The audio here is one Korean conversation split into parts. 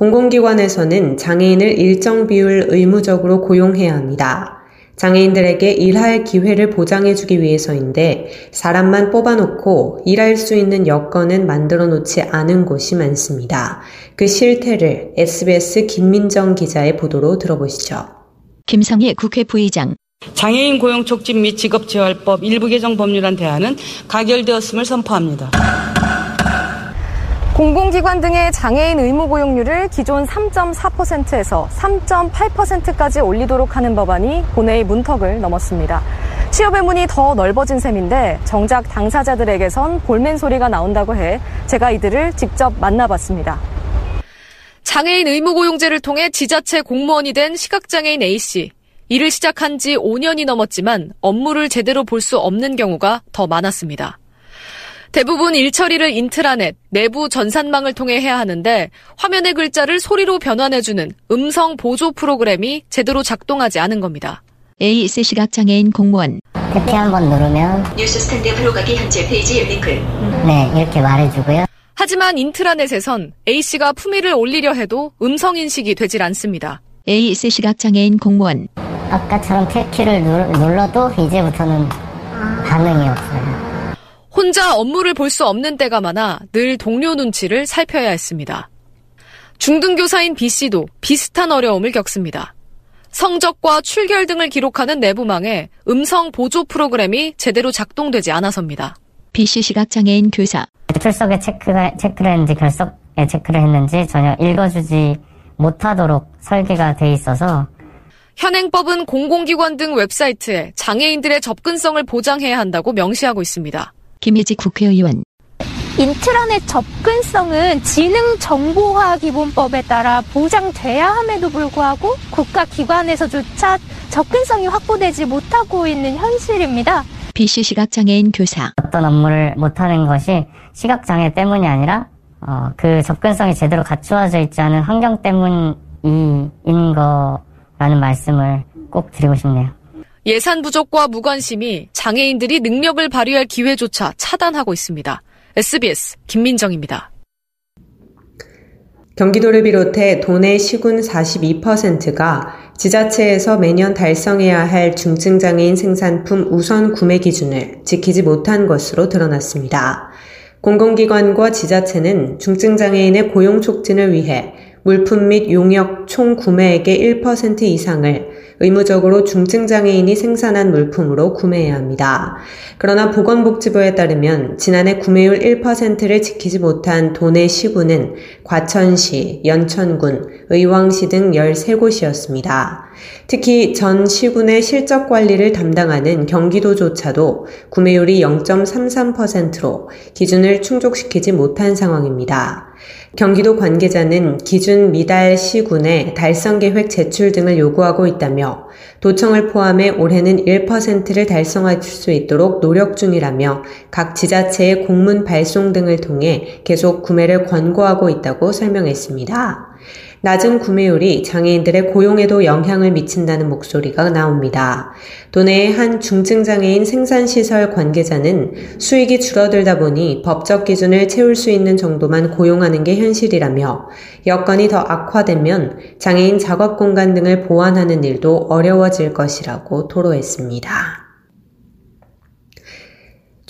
공공기관에서는 장애인을 일정 비율 의무적으로 고용해야 합니다. 장애인들에게 일할 기회를 보장해주기 위해서인데 사람만 뽑아놓고 일할 수 있는 여건은 만들어 놓지 않은 곳이 많습니다. 그 실태를 SBS 김민정 기자의 보도로 들어보시죠. 김성희 국회 부의장 장애인 고용 촉진 및 직업 재활법 일부 개정 법률안 대안은 가결되었음을 선포합니다. 공공기관 등의 장애인 의무 고용률을 기존 3.4%에서 3.8%까지 올리도록 하는 법안이 본회의 문턱을 넘었습니다. 취업의 문이 더 넓어진 셈인데 정작 당사자들에게선 볼멘 소리가 나온다고 해 제가 이들을 직접 만나봤습니다. 장애인 의무고용제를 통해 지자체 공무원이 된 시각장애인 A씨. 일을 시작한 지 5년이 넘었지만 업무를 제대로 볼 수 없는 경우가 더 많았습니다. 대부분 일처리를 인트라넷, 내부 전산망을 통해 해야 하는데 화면의 글자를 소리로 변환해주는 음성 보조 프로그램이 제대로 작동하지 않은 겁니다. A씨 시각장애인 공무원 탭키 한번 누르면 뉴스 스탠드 바로가기 현재 페이지 링크 네 이렇게 말해주고요. 하지만 인트라넷에선 A씨가 품의를 올리려 해도 음성 인식이 되질 않습니다. A씨 시각장애인 공무원 아까처럼 탭키를 눌러도 이제부터는 반응이 없어요. 혼자 업무를 볼 수 없는 때가 많아 늘 동료 눈치를 살펴야 했습니다. 중등교사인 B씨도 비슷한 어려움을 겪습니다. 성적과 출결 등을 기록하는 내부망에 음성 보조 프로그램이 제대로 작동되지 않아서입니다. B씨 시각장애인 교사 출석에 체크가, 체크를 했는지 결석에 체크를 했는지 전혀 읽어주지 못하도록 설계가 돼 있어서 현행법은 공공기관 등 웹사이트에 장애인들의 접근성을 보장해야 한다고 명시하고 있습니다. 김희지 국회의원 인트라넷 접근성은 지능정보화 기본법에 따라 보장돼야 함에도 불구하고 국가기관에서조차 접근성이 확보되지 못하고 있는 현실입니다. B씨 시각장애인 교사 어떤 업무를 못하는 것이 시각장애 때문이 아니라 어, 그 접근성이 제대로 갖추어져 있지 않은 환경 때문인 거라는 말씀을 꼭 드리고 싶네요. 예산 부족과 무관심이 장애인들이 능력을 발휘할 기회조차 차단하고 있습니다. SBS 김민정입니다. 경기도를 비롯해 도내 시군 42%가 지자체에서 매년 달성해야 할 중증장애인 생산품 우선 구매 기준을 지키지 못한 것으로 드러났습니다. 공공기관과 지자체는 중증장애인의 고용 촉진을 위해 물품 및 용역 총 구매액의 1% 이상을 의무적으로 중증장애인이 생산한 물품으로 구매해야 합니다. 그러나 보건복지부에 따르면 지난해 구매율 1%를 지키지 못한 도내 시군은 과천시, 연천군, 의왕시 등 13곳이었습니다. 특히 전 시군의 실적 관리를 담당하는 경기도조차도 구매율이 0.33%로 기준을 충족시키지 못한 상황입니다. 경기도 관계자는 기준 미달 시군의 달성 계획 제출 등을 요구하고 있다며 도청을 포함해 올해는 1%를 달성할 수 있도록 노력 중이라며 각 지자체의 공문 발송 등을 통해 계속 구매를 권고하고 있다고 설명했습니다. 낮은 구매율이 장애인들의 고용에도 영향을 미친다는 목소리가 나옵니다. 도내의 한 중증장애인 생산시설 관계자는 수익이 줄어들다 보니 법적 기준을 채울 수 있는 정도만 고용하는 게 현실이라며 여건이 더 악화되면 장애인 작업 공간 등을 보완하는 일도 어려워질 것이라고 토로했습니다.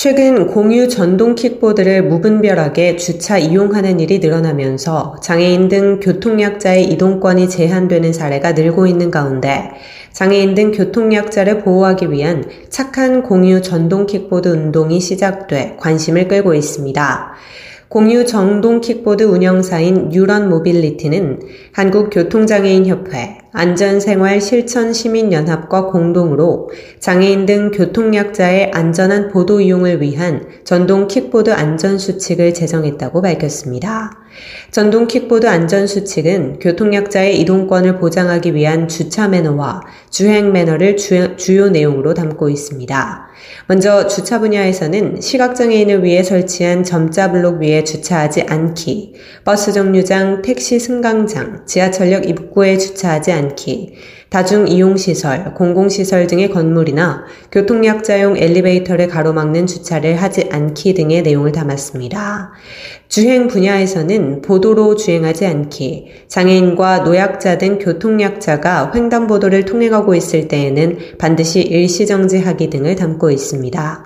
최근 공유 전동 킥보드를 무분별하게 주차 이용하는 일이 늘어나면서 장애인 등 교통약자의 이동권이 제한되는 사례가 늘고 있는 가운데 장애인 등 교통약자를 보호하기 위한 착한 공유 전동 킥보드 운동이 시작돼 관심을 끌고 있습니다. 공유 정동 킥보드 운영사인 뉴런 모빌리티는 한국교통장애인협회, 안전생활 실천 시민연합과 공동으로 장애인 등 교통약자의 안전한 보도 이용을 위한 전동 킥보드 안전수칙을 제정했다고 밝혔습니다. 전동 킥보드 안전수칙은 교통약자의 이동권을 보장하기 위한 주차 매너와 주행 매너를 주요, 주요 내용으로 담고 있습니다. 먼저 주차 분야에서는 시각장애인을 위해 설치한 점자 블록 위에 주차하지 않기, 버스 정류장, 택시 승강장, 지하철역 입구에 주차하지 않기, 다중 이용시설, 공공시설 등의 건물이나 교통약자용 엘리베이터를 가로막는 주차를 하지 않기 등의 내용을 담았습니다. 주행 분야에서는 보도로 주행하지 않기, 장애인과 노약자 등 교통약자가 횡단보도를 통행하고 있을 때에는 반드시 일시정지하기 등을 담고 있습니다.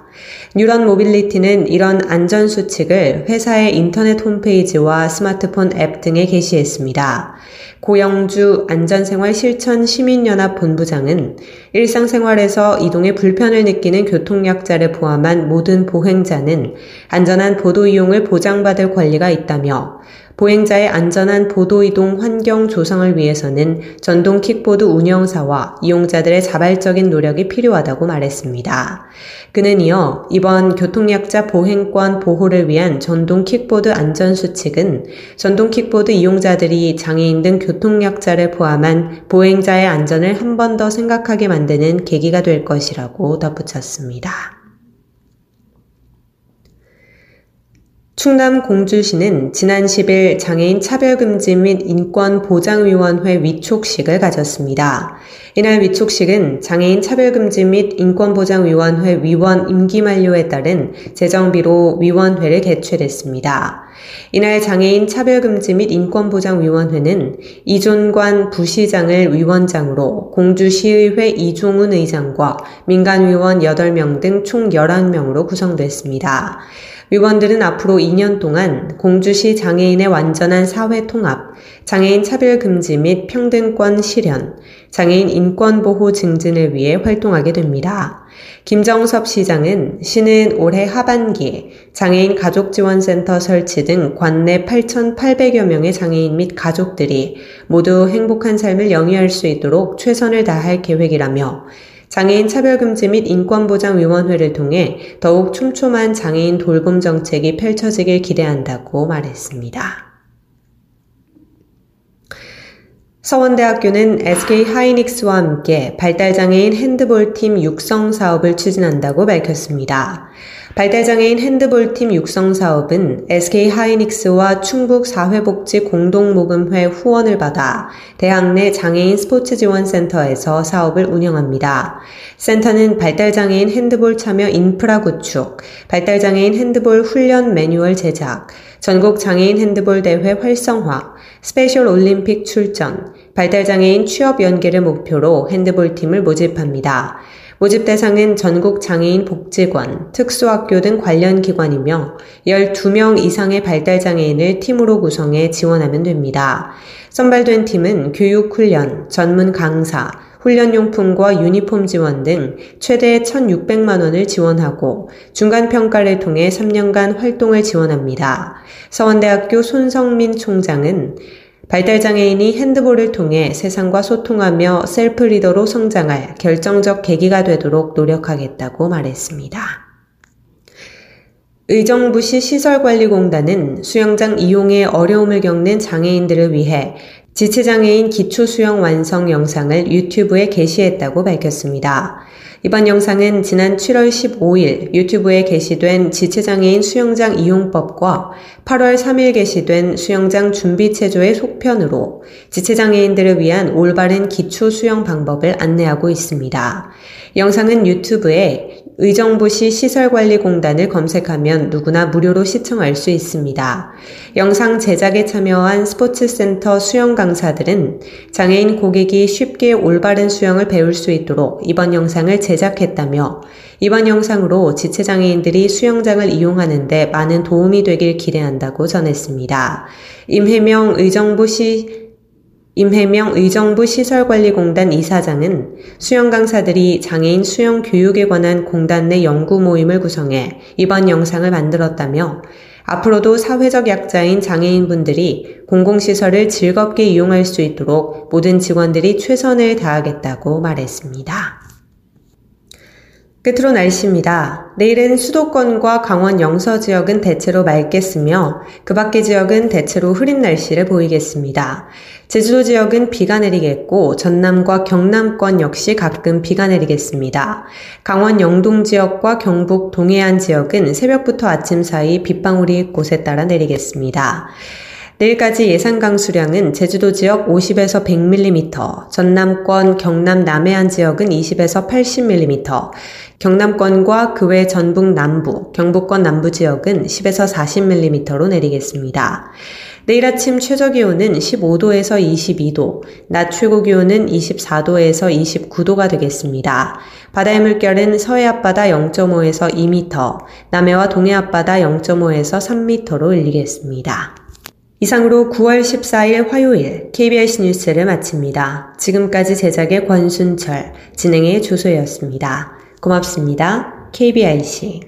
뉴런 모빌리티는 이런 안전수칙을 회사의 인터넷 홈페이지와 스마트폰 앱 등에 게시했습니다. 고영주 안전생활 실천 시민연합 본부장은 일상생활에서 이동에 불편을 느끼는 교통약자를 포함한 모든 보행자는 안전한 보도 이용을 보장받을 권리가 있다며 보행자의 안전한 보도 이동 환경 조성을 위해서는 전동 킥보드 운영사와 이용자들의 자발적인 노력이 필요하다고 말했습니다. 그는 이어 이번 교통약자 보행권 보호를 위한 전동 킥보드 안전수칙은 전동 킥보드 이용자들이 장애인 등 교통약자를 포함한 보행자의 안전을 한 번 더 생각하게 만드는 계기가 될 것이라고 덧붙였습니다. 충남 공주시는 지난 10일 장애인 차별금지 및 인권보장위원회 위촉식을 가졌습니다. 이날 위촉식은 장애인 차별금지 및 인권보장위원회 위원 임기 만료에 따른 재정비로 위원회를 개최했습니다. 이날 장애인 차별금지 및 인권보장위원회는 이존관 부시장을 위원장으로 공주시의회 이종훈 의장과 민간위원 8명 등 총 11명으로 구성됐습니다. 위원들은 앞으로 2년 동안 공주시 장애인의 완전한 사회 통합, 장애인 차별 금지 및 평등권 실현, 장애인 인권 보호 증진을 위해 활동하게 됩니다. 김정섭 시장은 시는 올해 하반기에 장애인 가족지원센터 설치 등 관내 8,800여 명의 장애인 및 가족들이 모두 행복한 삶을 영위할 수 있도록 최선을 다할 계획이라며 장애인 차별금지 및 인권보장위원회를 통해 더욱 촘촘한 장애인 돌봄 정책이 펼쳐지길 기대한다고 말했습니다. 서원대학교는 SK 하이닉스와 함께 발달장애인 핸드볼팀 육성 사업을 추진한다고 밝혔습니다. 발달장애인 핸드볼팀 육성 사업은 SK 하이닉스와 충북 사회복지 공동모금회 후원을 받아 대학 내 장애인 스포츠 지원센터에서 사업을 운영합니다. 센터는 발달장애인 핸드볼 참여 인프라 구축, 발달장애인 핸드볼 훈련 매뉴얼 제작, 전국 장애인 핸드볼 대회 활성화, 스페셜 올림픽 출전, 발달장애인 취업 연계를 목표로 핸드볼 팀을 모집합니다. 모집 대상은 전국 장애인 복지관, 특수학교 등 관련 기관이며 12명 이상의 발달장애인을 팀으로 구성해 지원하면 됩니다. 선발된 팀은 교육훈련, 전문 강사, 훈련용품과 유니폼 지원 등 최대 1,600만 원을 지원하고 중간 평가를 통해 3년간 활동을 지원합니다. 서원대학교 손성민 총장은 발달장애인이 핸드볼을 통해 세상과 소통하며 셀프 리더로 성장할 결정적 계기가 되도록 노력하겠다고 말했습니다. 의정부시 시설관리공단은 수영장 이용에 어려움을 겪는 장애인들을 위해 지체장애인 기초수영 완성 영상을 유튜브에 게시했다고 밝혔습니다. 이번 영상은 지난 7월 15일 유튜브에 게시된 지체장애인 수영장 이용법과 8월 3일 게시된 수영장 준비체조의 속편으로 지체장애인들을 위한 올바른 기초 수영 방법을 안내하고 있습니다. 영상은 유튜브에 의정부시 시설관리공단을 검색하면 누구나 무료로 시청할 수 있습니다. 영상 제작에 참여한 스포츠센터 수영 강사들은 장애인 고객이 쉽게 올바른 수영을 배울 수 있도록 이번 영상을 제작했다며 이번 영상으로 지체장애인들이 수영장을 이용하는데 많은 도움이 되길 기대한다고 전했습니다. 임혜명 의정부시 임혜명 의정부 시설관리공단 이사장은 수영 강사들이 장애인 수영 교육에 관한 공단 내 연구 모임을 구성해 이번 영상을 만들었다며 앞으로도 사회적 약자인 장애인분들이 공공시설을 즐겁게 이용할 수 있도록 모든 직원들이 최선을 다하겠다고 말했습니다. 끝으로 날씨입니다. 내일은 수도권과 강원 영서 지역은 대체로 맑겠으며 그 밖의 지역은 대체로 흐린 날씨를 보이겠습니다. 제주도 지역은 비가 내리겠고 전남과 경남권 역시 가끔 비가 내리겠습니다. 강원 영동 지역과 경북 동해안 지역은 새벽부터 아침 사이 빗방울이 곳에 따라 내리겠습니다. 내일까지 예상 강수량은 제주도 지역 50에서 100mm, 전남권, 경남 남해안 지역은 20에서 80mm, 경남권과 그 외 전북 남부, 경북권 남부 지역은 10에서 40mm로 내리겠습니다. 내일 아침 최저 기온은 15도에서 22도, 낮 최고 기온은 24도에서 29도가 되겠습니다. 바다의 물결은 서해 앞바다 0.5에서 2m, 남해와 동해 앞바다 0.5에서 3m로 일리겠습니다. 이상으로 9월 14일 화요일 KBS 뉴스를 마칩니다. 지금까지 제작의 권순철, 진행의 조소였습니다. 고맙습니다. KBIC